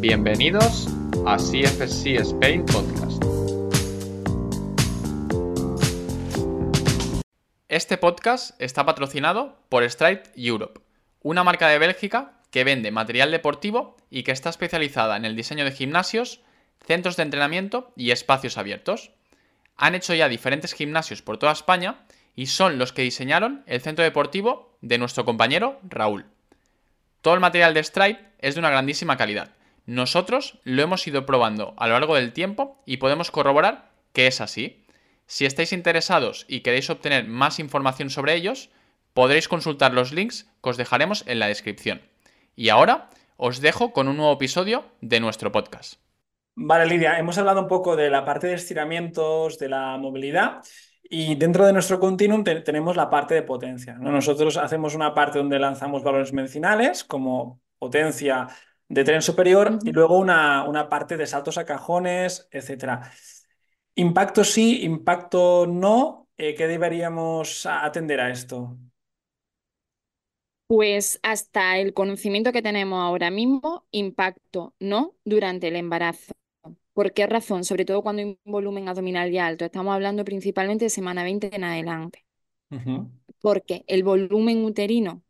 Bienvenidos a CFC Spain Podcast. Este podcast está patrocinado por Stride Europe, una marca de Bélgica que vende material deportivo y que está especializada en el diseño de gimnasios, centros de entrenamiento y espacios abiertos. Han hecho ya diferentes gimnasios por toda España y son los que diseñaron el centro deportivo de nuestro compañero Raúl. Todo el material de Stripe es de una grandísima calidad. Nosotros lo hemos ido probando a lo largo del tiempo y podemos corroborar que es así. Si estáis interesados y queréis obtener más información sobre ellos, podréis consultar los links que os dejaremos en la descripción. Y ahora os dejo con un nuevo episodio de nuestro podcast. Vale, Lidia, hemos hablado un poco de la parte de estiramientos, de la movilidad. Y dentro de nuestro continuum tenemos la parte de potencia. Nosotros hacemos una parte donde lanzamos valores medicinales como potencia de tren superior y luego una, una parte de saltos a cajones, etc. Impacto sí, impacto no. Eh, ¿Qué deberíamos atender a esto? Pues hasta el conocimiento que tenemos ahora mismo, impacto no durante el embarazo. ¿Por qué razón? Sobre todo cuando hay un volumen abdominal ya alto. Estamos hablando principalmente de semana 20 en adelante. Porque el volumen uterino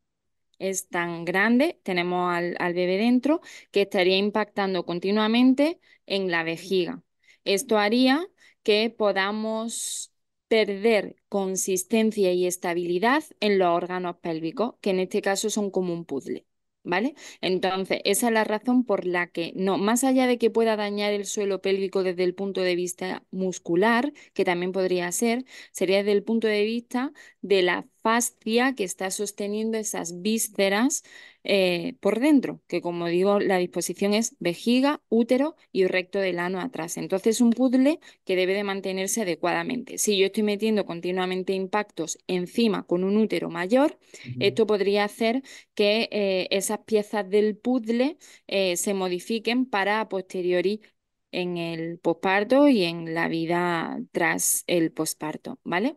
es tan grande, tenemos al, al bebé dentro, que estaría impactando continuamente en la vejiga. Esto haría que podamos perder consistencia y estabilidad en los órganos pélvicos, que en este caso son como un puzzle. ¿Vale? Entonces, esa es la razón por la que no, más allá de que pueda dañar el suelo pélvico desde el punto de vista muscular, que también podría ser, sería desde el punto de vista de la fascia que está sosteniendo esas vísceras eh, por dentro, que como digo, la disposición es vejiga, útero y recto del ano atrás. Entonces, un puzzle que debe de mantenerse adecuadamente. Si yo estoy metiendo continuamente impactos encima con un útero mayor, esto podría hacer que eh, esas piezas del puzzle eh, se modifiquen para a posteriori en el posparto y en la vida tras el posparto, ¿vale?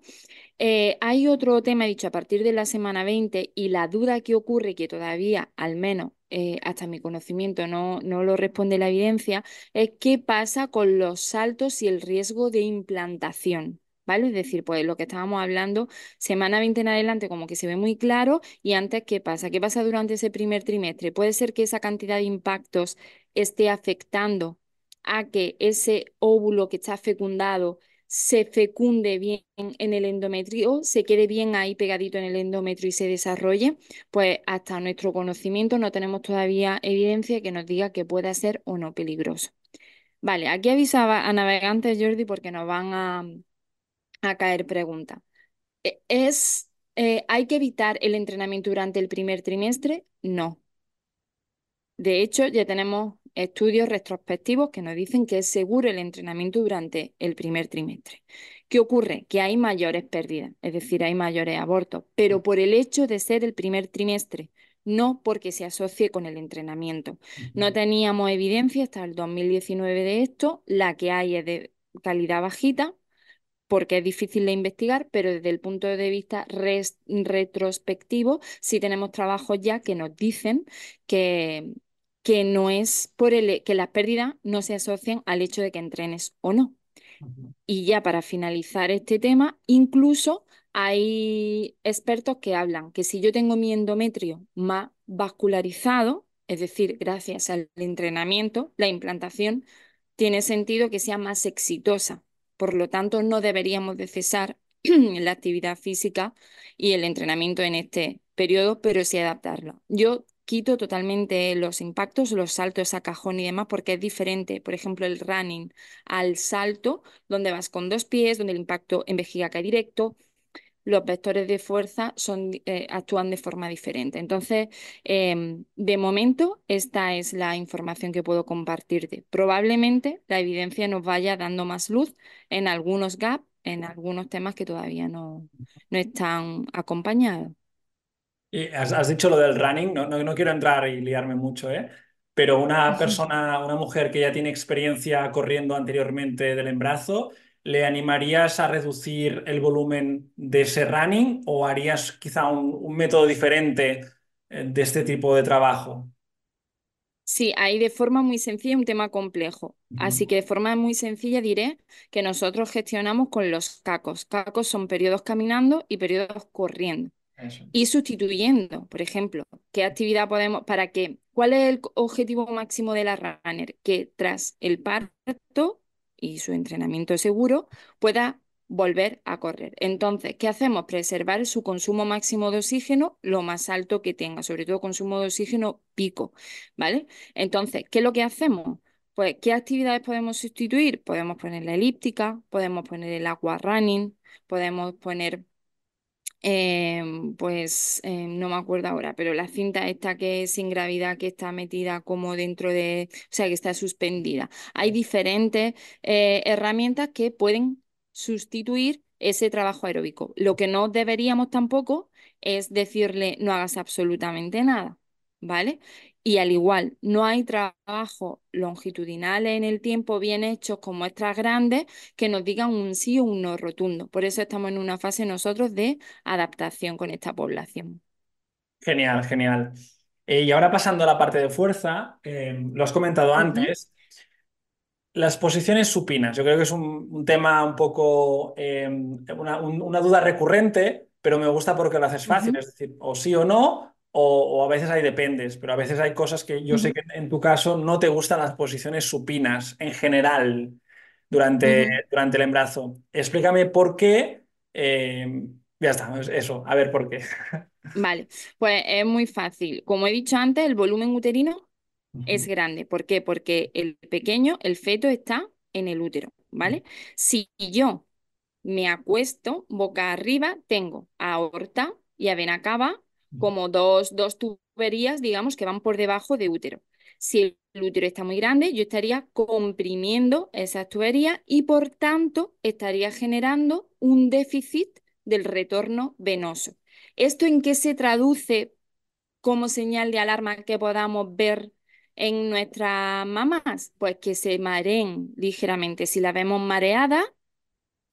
Eh, hay otro tema, dicho, a partir de la semana 20 y la duda que ocurre, que todavía, al menos eh, hasta mi conocimiento, no, no lo responde la evidencia, es qué pasa con los saltos y el riesgo de implantación. ¿Vale? Es decir, pues lo que estábamos hablando, semana 20 en adelante como que se ve muy claro y antes, ¿qué pasa? ¿Qué pasa durante ese primer trimestre? Puede ser que esa cantidad de impactos esté afectando a que ese óvulo que está fecundado se fecunde bien en el endometrio, se quede bien ahí pegadito en el endometrio y se desarrolle, pues hasta nuestro conocimiento no tenemos todavía evidencia que nos diga que pueda ser o no peligroso. Vale, aquí avisaba a navegantes, Jordi, porque nos van a, a caer preguntas. E, ¿Es, eh, ¿Hay que evitar el entrenamiento durante el primer trimestre? No. De hecho, ya tenemos estudios retrospectivos que nos dicen que es seguro el entrenamiento durante el primer trimestre. ¿Qué ocurre? Que hay mayores pérdidas, es decir, hay mayores abortos, pero por el hecho de ser el primer trimestre, no porque se asocie con el entrenamiento. No teníamos evidencia hasta el 2019 de esto, la que hay es de calidad bajita, porque es difícil de investigar, pero desde el punto de vista retrospectivo sí tenemos trabajos ya que nos dicen que, que no es por el que las pérdidas no se asocian al hecho de que entrenes o no. Y ya para finalizar este tema, incluso hay expertos que hablan que si yo tengo mi endometrio más vascularizado, es decir, gracias al entrenamiento, la implantación tiene sentido que sea más exitosa. Por lo tanto, no deberíamos de cesar la actividad física y el entrenamiento en este periodo, pero sí adaptarlo. Yo quito totalmente los impactos, los saltos a cajón y demás, porque es diferente, por ejemplo, el running al salto, donde vas con dos pies, donde el impacto en vejiga cae directo, los vectores de fuerza son, eh, actúan de forma diferente. Entonces, em, de momento, esta es la información que puedo compartirte. Probablemente la evidencia nos vaya dando más luz en algunos gaps, en algunos temas que todavía no, no están acompañados has, dicho lo del running, no, no, quiero entrar y liarme mucho, ¿eh? Pero una persona, una mujer que ya tiene experiencia corriendo anteriormente del embarazo, ¿le animarías a reducir el volumen de ese running o harías quizá un, método diferente eh, de este tipo de trabajo? Sí, ahí de forma muy sencilla un tema complejo. Así que de forma muy sencilla diré que nosotros gestionamos con los cacos. Cacos son periodos caminando y periodos corriendo. Y sustituyendo, por ejemplo, ¿qué actividad podemos, para qué? ¿Cuál es el objetivo máximo de la runner? Que tras el parto y su entrenamiento seguro pueda volver a correr. Entonces, ¿qué hacemos? Preservar su consumo máximo de oxígeno lo más alto que tenga, sobre todo consumo de oxígeno pico, ¿vale? Entonces, ¿qué es lo que hacemos? Pues, ¿qué actividades podemos sustituir? Podemos poner la elíptica, podemos poner el aqua running, podemos poner Em, pues em, no me acuerdo ahora, pero la cinta esta que es sin gravedad, que está metida como dentro de, o sea, que está suspendida. Hay diferentes eh, herramientas que pueden sustituir ese trabajo aeróbico. Lo que no deberíamos tampoco es decirle no hagas absolutamente nada, ¿vale? Y al igual, no hay trabajo longitudinales en el tiempo bien hechos con muestras grandes que nos digan un sí o un no rotundo. Por eso estamos en una fase nosotros de adaptación con esta población. Genial, genial. Eh, y ahora pasando a la parte de fuerza, eh, lo has comentado antes, las posiciones supinas. Yo creo que es un, tema un poco, eh, una, duda recurrente, pero me gusta porque lo haces fácil, es decir, o sí o no, o, a veces hay dependes, pero a veces hay cosas que yo sé que en tu caso no te gustan las posiciones supinas en general durante, durante el embarazo. Explícame por qué. Eh, ya está, eso, a ver por qué. Vale, pues es muy fácil. Como he dicho antes, el volumen uterino es grande. ¿Por qué? Porque el pequeño, el feto está en el útero, ¿vale? Si yo me acuesto boca arriba, tengo aorta y a vena cava como dos, dos tuberías, digamos, que van por debajo de útero. Si el útero está muy grande, yo estaría comprimiendo esas tuberías y por tanto estaría generando un déficit del retorno venoso. ¿Esto en qué se traduce como señal de alarma que podamos ver en nuestras mamás? Pues que se mareen ligeramente. Si la vemos mareada,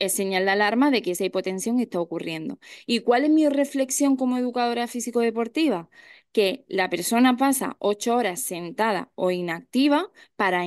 es señal de alarma de que esa hipotensión está ocurriendo. ¿Y cuál es mi reflexión como educadora físico-deportiva? Que la persona pasa ocho horas sentada o inactiva para,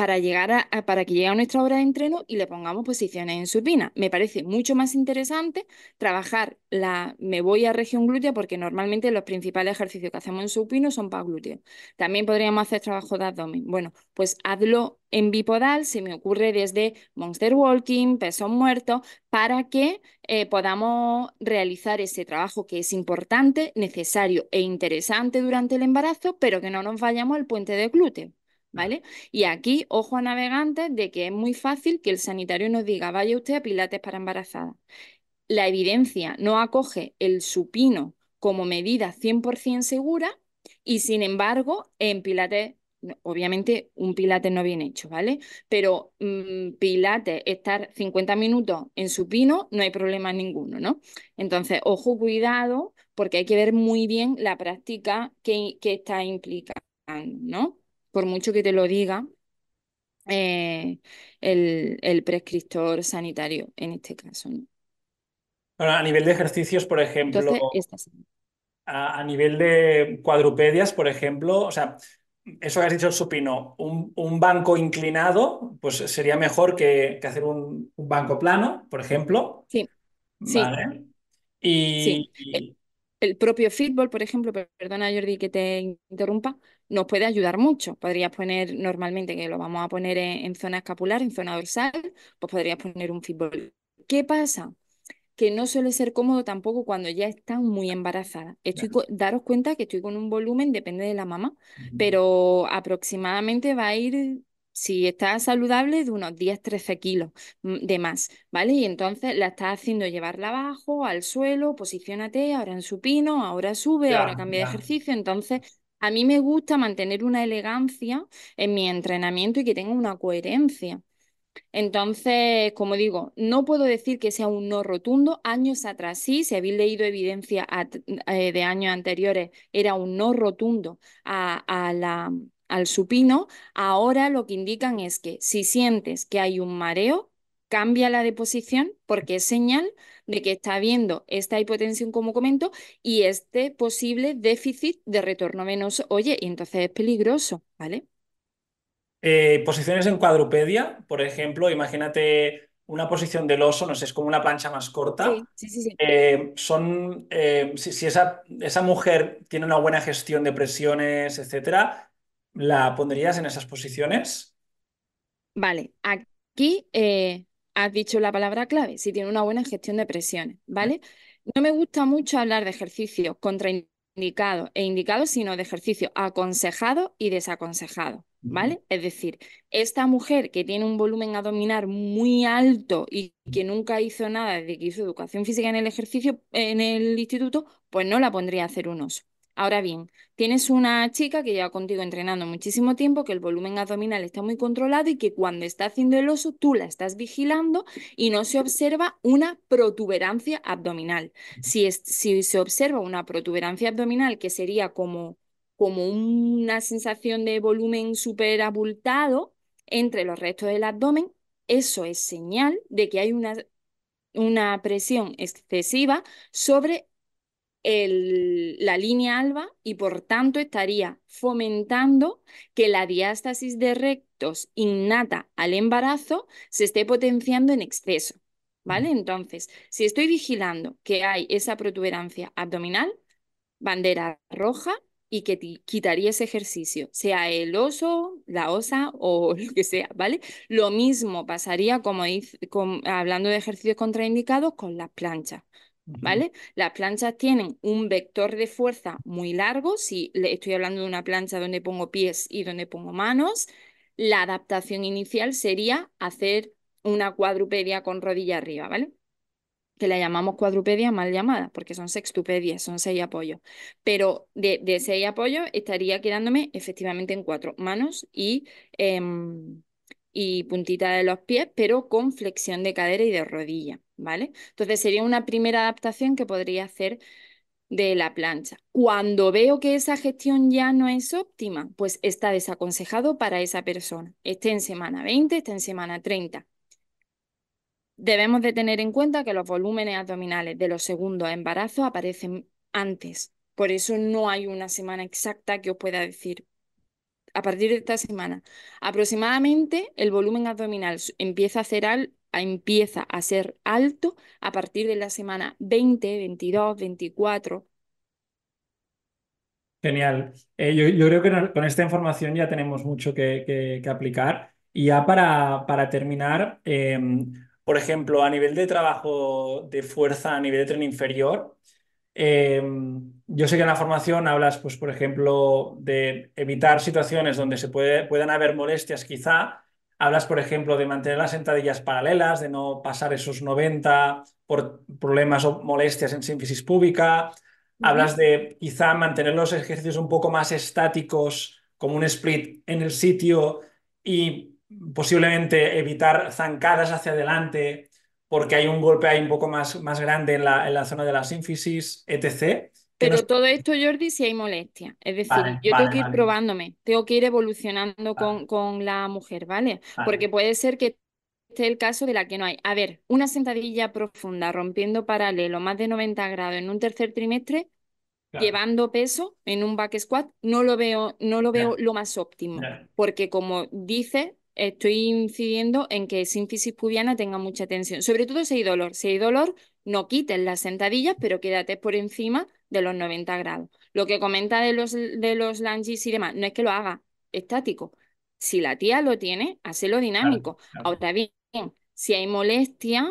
para, llegar a, para que llegue a nuestra hora de entreno y le pongamos posiciones en supina. Me parece mucho más interesante trabajar la, me voy a región glútea porque normalmente los principales ejercicios que hacemos en supino son para glúteo. También podríamos hacer trabajo de abdomen. Bueno, pues hazlo en bipodal, se me ocurre desde monster walking, peso muerto, para que eh, podamos realizar ese trabajo que es importante, necesario e interesante durante el embarazo, pero que no nos vayamos al puente de glúteo. ¿Vale? Y aquí, ojo a navegantes de que es muy fácil que el sanitario nos diga, vaya usted a pilates para embarazada. La evidencia no acoge el supino como medida 100% segura y sin embargo, en pilates obviamente un pilates no bien hecho, ¿vale? Pero mm, pilates, estar 50 minutos en supino, no hay problema ninguno, ¿no? Entonces, ojo, cuidado, porque hay que ver muy bien la práctica que, que está implicando, ¿no? Por mucho que te lo diga eh, el, prescriptor sanitario en este caso. Bueno, a nivel de ejercicios, por ejemplo, a, nivel de cuadrupedias, por ejemplo, o sea, eso que has dicho el supino, un, banco inclinado, pues sería mejor que, hacer un, banco plano, por ejemplo. Sí. Vale. Y, sí el propio fútbol, por ejemplo, perdona Jordi que te interrumpa, nos puede ayudar mucho. Podrías poner normalmente, que lo vamos a poner en, zona escapular, en zona dorsal, pues podrías poner un fútbol. ¿Qué pasa? Que no suele ser cómodo tampoco cuando ya están muy embarazadas. Estoy daros cuenta que estoy con un volumen, depende de la mamá, pero aproximadamente va a ir si está saludable, de unos 10-13 kilos mm, de más, ¿vale? Y entonces la estás haciendo llevarla abajo, al suelo, posiciónate, ahora en supino, ahora sube, ahora cambia de ejercicio. Entonces, a mí me gusta mantener una elegancia en mi entrenamiento y que tenga una coherencia. Entonces, como digo, no puedo decir que sea un no rotundo. Años atrás sí, si habéis leído evidencia eh, de años anteriores, era un no rotundo a al supino, ahora lo que indican es que si sientes que hay un mareo, cámbiala de posición porque es señal de que está habiendo esta hipotensión, como comento, y este posible déficit de retorno venoso. Oye, y entonces es peligroso, ¿vale? Eh, posiciones en cuadrupedia, por ejemplo, imagínate una posición del oso, no sé, es como una plancha más corta. Sí, sí, sí. Eh, son, eh, si, esa, esa, mujer tiene una buena gestión de presiones, etcétera, ¿la pondrías en esas posiciones? Vale, aquí has dicho la palabra clave, si tiene una buena gestión de presiones, ¿vale? No me gusta mucho hablar de ejercicios contraindicados e indicados, sino de ejercicios aconsejados y desaconsejados, ¿vale? Es decir, esta mujer que tiene un volumen abdominal muy alto y que nunca hizo nada desde que hizo educación física en el ejercicio en el instituto, pues no la pondría a hacer un oso. Ahora bien, tienes una chica que lleva contigo entrenando muchísimo tiempo, que el volumen abdominal está muy controlado y que cuando está haciendo el oso tú la estás vigilando y no se observa una protuberancia abdominal. Si, si se observa una protuberancia abdominal, que sería como, como una sensación de volumen súper abultado entre los restos del abdomen, eso es señal de que hay una, una presión excesiva sobre la línea alba y por tanto estaría fomentando que la diástasis de rectos innata al embarazo se esté potenciando en exceso. ¿Vale? Entonces, si estoy vigilando que hay esa protuberancia abdominal, bandera roja y que quitaría ese ejercicio, sea el oso, la osa o lo que sea, ¿vale? Lo mismo pasaría, como, dice, hablando de ejercicios contraindicados, con las planchas. ¿Vale? Las planchas tienen un vector de fuerza muy largo, si estoy hablando de una plancha donde pongo pies y donde pongo manos, la adaptación inicial sería hacer una cuadrupedia con rodilla arriba, ¿vale? Que la llamamos cuadrupedia mal llamada, porque son sextupedias, son seis apoyos. Pero de, seis apoyos estaría quedándome efectivamente en cuatro manos y... Em, y puntita de los pies, pero con flexión de cadera y de rodilla, ¿vale? Entonces sería una primera adaptación que podría hacer de la plancha. Cuando veo que esa gestión ya no es óptima, pues está desaconsejado para esa persona. Esté en semana 20, esté en semana 30. Debemos de tener en cuenta que los volúmenes abdominales de los segundos embarazos aparecen antes. Por eso no hay una semana exacta que os pueda decir, a partir de esta semana, aproximadamente el volumen abdominal empieza a, ser empieza a ser alto a partir de la semana 20, 22, 24. Genial. Eh, yo, creo que con esta información ya tenemos mucho que, aplicar. Y ya para, para terminar, em, por ejemplo, a nivel de trabajo de fuerza, a nivel de tren inferior, Em, yo sé que en la formación hablas, pues, por ejemplo, de evitar situaciones donde se puede, puedan haber molestias, quizá. Hablas, por ejemplo, de mantener las sentadillas paralelas, de no pasar esos 90 por problemas o molestias en sínfisis pública. Hablas de quizá mantener los ejercicios un poco más estáticos, como un split en el sitio y posiblemente evitar zancadas hacia adelante porque hay un golpe ahí un poco más, más grande en la, en la zona de la sínfisis, etc. Pero todo esto, Jordi, si hay molestia. Es decir, yo tengo que ir probándome, tengo que ir evolucionando con, con, la mujer, ¿vale? Porque puede ser que esté el caso de la que no hay. A ver, una sentadilla profunda, rompiendo paralelo, más de 90 grados en un tercer trimestre, llevando peso en un back squat, no lo veo, no lo, veo lo más óptimo. Porque como dice, estoy incidiendo en que sínfisis pubiana tenga mucha tensión, sobre todo si hay dolor. Si hay dolor, no quites las sentadillas, pero quédate por encima de los 90 grados. Lo que comenta de los, de los lunges y demás, no es que lo haga estático. Si la tía lo tiene, hazlo dinámico. Ahora bien, si hay molestia,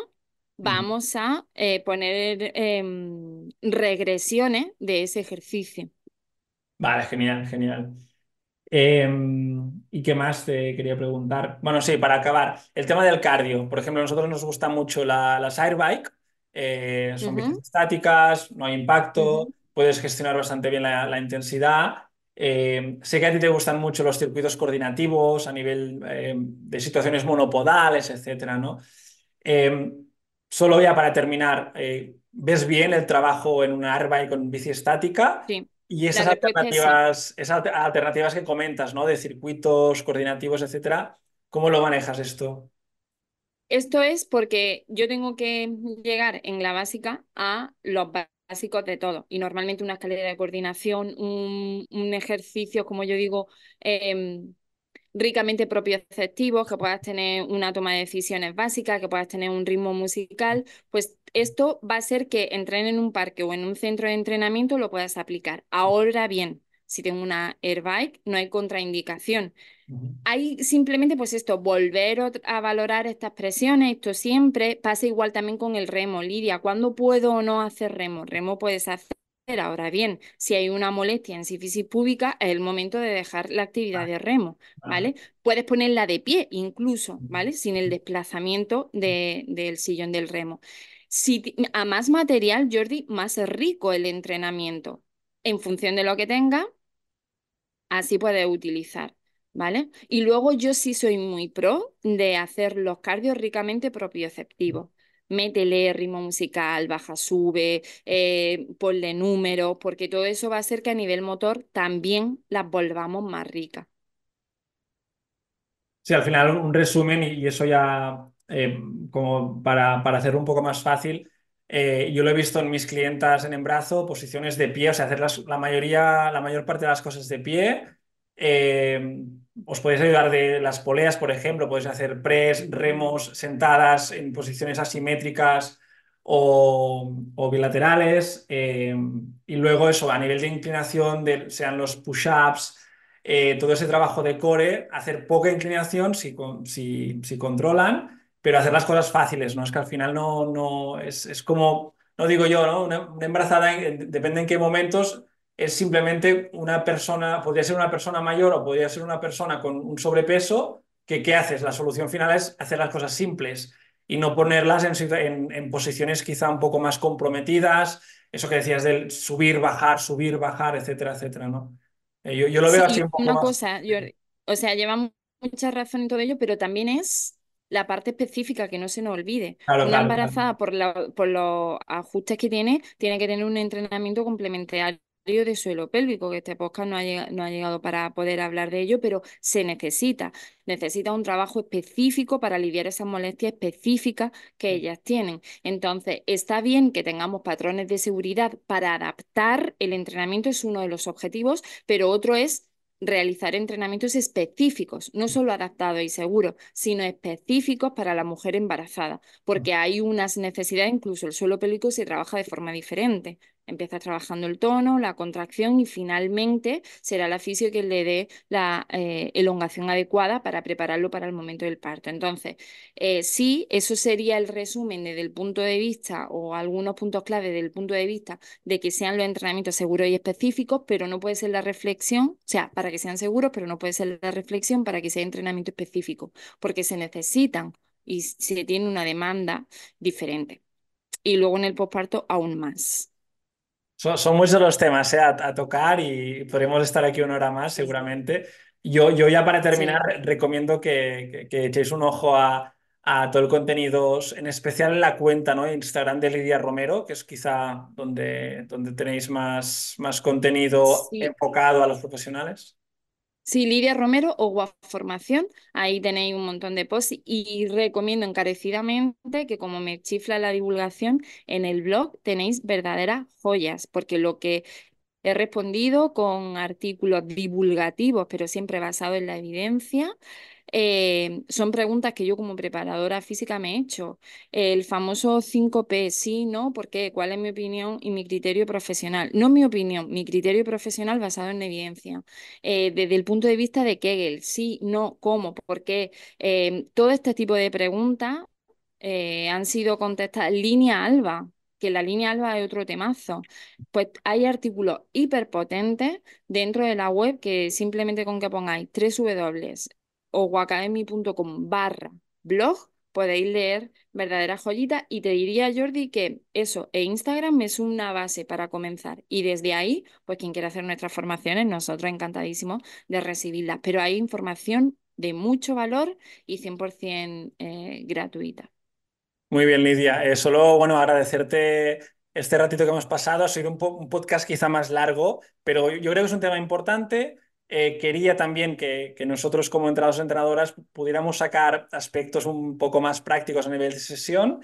vamos a eh, poner em, regresiones de ese ejercicio. Vale, genial, genial. Em, ¿y qué más te quería preguntar? Bueno, sí, para acabar, el tema del cardio. Por ejemplo, a nosotros nos gusta mucho la, las airbike, eh, son bicis estáticas, no hay impacto, puedes gestionar bastante bien la, intensidad. Em, sé que a ti te gustan mucho los circuitos coordinativos a nivel em, de situaciones monopodales, etcétera, ¿no? solo ya para terminar, eh, ¿ves bien el trabajo en una airbike con bici estática? Sí. Y esas alternativas, esas alternativas que comentas, ¿no? De circuitos coordinativos, etcétera, ¿cómo lo manejas esto? Esto es porque yo tengo que llegar en la básica a los básicos de todo. Y normalmente una escalera de coordinación, un, ejercicio, como yo digo, em, ricamente propioceptivos, que puedas tener una toma de decisiones básica, que puedas tener un ritmo musical, pues esto va a ser que entrenen en un parque o en un centro de entrenamiento lo puedas aplicar. Ahora bien, si tengo una airbike, no hay contraindicación. Hay simplemente, pues esto, volver a valorar estas presiones, esto siempre pasa igual también con el remo. Lidia, ¿cuándo puedo o no hacer remo? Remo puedes hacer Ahora bien, si hay una molestia en sífisis púbica, es el momento de dejar la actividad de remo, ¿vale? Puedes ponerla de pie incluso, ¿vale? Sin el desplazamiento del sillón del remo. Si a más material, Jordi, más rico el entrenamiento. En función de lo que tenga, así puedes utilizar. ¿Vale? Y luego yo sí soy muy pro de hacer los cardios ricamente propioceptivos métele ritmo musical, baja, sube, eh, ponle números, porque todo eso va a hacer que a nivel motor también las volvamos más ricas. Sí, al final un resumen y, eso ya eh, como para, para hacerlo un poco más fácil. Eh, yo lo he visto en mis clientas en embrazo, posiciones de pie, o sea, hacer la mayoría, la mayor parte de las cosas de pie. Os podéis ayudar de las poleas, por ejemplo, podéis hacer press, remos, sentadas en posiciones asimétricas o, bilaterales. Eh, y luego eso, a nivel de inclinación, sean los push-ups, eh, todo ese trabajo de core, hacer poca inclinación si, si, controlan, pero hacer las cosas fáciles, ¿no? Es que al final no, no es, como, no digo yo, ¿no? Una, embarazada, depende en qué momentos, es simplemente una persona, podría ser una persona mayor o podría ser una persona con un sobrepeso, que ¿qué haces? La solución final es hacer las cosas simples y no ponerlas en, en, posiciones quizá un poco más comprometidas, eso que decías del subir, bajar, subir, bajar, etcétera, etcétera, ¿no? Eh, yo, yo, lo veo así un poco una cosa, o sea, lleva mucha razón en todo ello, pero también es la parte específica que no se nos olvide. una embarazada, Por, por los ajustes que tiene, tiene que tener un entrenamiento complementario de suelo pélvico, que este podcast no ha, llegado, no ha llegado para poder hablar de ello, pero se necesita. Necesita un trabajo específico para aliviar esas molestias específicas que ellas tienen. Entonces, está bien que tengamos patrones de seguridad para adaptar el entrenamiento, es uno de los objetivos, pero otro es realizar entrenamientos específicos, no solo adaptados y seguros, sino específicos para la mujer embarazada, porque hay unas necesidades, incluso el suelo pélvico se trabaja de forma diferente. Empieza trabajando el tono, la contracción y finalmente será la fisio que le dé la eh, elongación adecuada para prepararlo para el momento del parto. Entonces, eh, sí, eso sería el resumen desde el punto de vista o algunos puntos clave desde el punto de vista de que sean los entrenamientos seguros y específicos, pero no puede ser la reflexión, o sea, para que sean seguros, pero no puede ser la reflexión para que sea entrenamiento específico, porque se necesitan y se tiene una demanda diferente. Y luego en el posparto aún más. Son, muchos los temas eh, a, tocar y podremos estar aquí una hora más seguramente. Yo, yo ya para terminar recomiendo que, echéis un ojo a, todo el contenido, en especial en la cuenta ¿no? Instagram de Lidia Romero, que es quizá donde, donde tenéis más, más contenido enfocado a los profesionales. Sí, Lidia Romero o Guaformación, Formación, ahí tenéis un montón de posts y recomiendo encarecidamente que como me chifla la divulgación, en el blog tenéis verdaderas joyas, porque lo que he respondido con artículos divulgativos, pero siempre basados en la evidencia, eh, son preguntas que yo como preparadora física me he hecho. El famoso 5P, sí, no, ¿por qué? ¿Cuál es mi opinión y mi criterio profesional? No mi opinión, mi criterio profesional basado en evidencia. Eh, desde el punto de vista de Kegel, sí, no, ¿cómo? Porque eh, todo este tipo de preguntas han sido contestadas. Línea alba, que la línea alba es otro temazo. Pues hay artículos hiperpotentes dentro de la web que simplemente con que pongáis W o guacademy.com barra blog podéis leer verdaderas joyitas y te diría, Jordi, que eso e Instagram es una base para comenzar y desde ahí, pues quien quiera hacer nuestras formaciones, nosotros encantadísimos de recibirlas, pero hay información de mucho valor y 100% eh, gratuita. Muy bien, Lidia. Eh, solo, bueno, agradecerte este ratito que hemos pasado. Ha sido un podcast quizá más largo, pero yo creo que es un tema importante eh, quería también que, que nosotros como entrenadores entrenadoras pudiéramos sacar aspectos un poco más prácticos a nivel de sesión,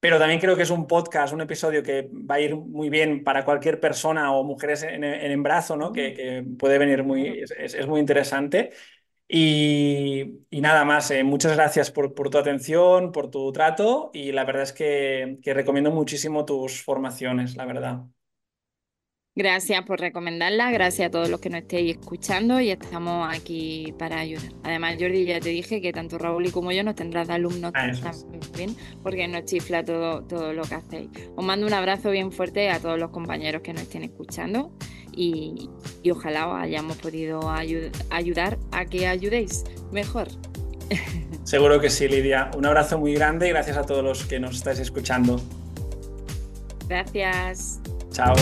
pero también creo que es un podcast, un episodio que va a ir muy bien para cualquier persona o mujeres en, en embarazo, ¿no? Que, que puede venir muy, es, es muy interesante. Y, y, nada más, eh, muchas gracias por, por, tu atención, por tu trato y la verdad es que, que recomiendo muchísimo tus formaciones, la verdad. Gracias por recomendarla, gracias a todos los que nos estéis escuchando y estamos aquí para ayudar. Además, Jordi, ya te dije que tanto Raúl y como yo nos tendrás de alumnos ah, también, porque nos chifla todo, todo lo que hacéis. Os mando un abrazo bien fuerte a todos los compañeros que nos estén escuchando y, y ojalá os hayamos podido ayud ayudar a que ayudéis mejor. Seguro que sí, Lidia. Un abrazo muy grande y gracias a todos los que nos estáis escuchando. Gracias. Chao.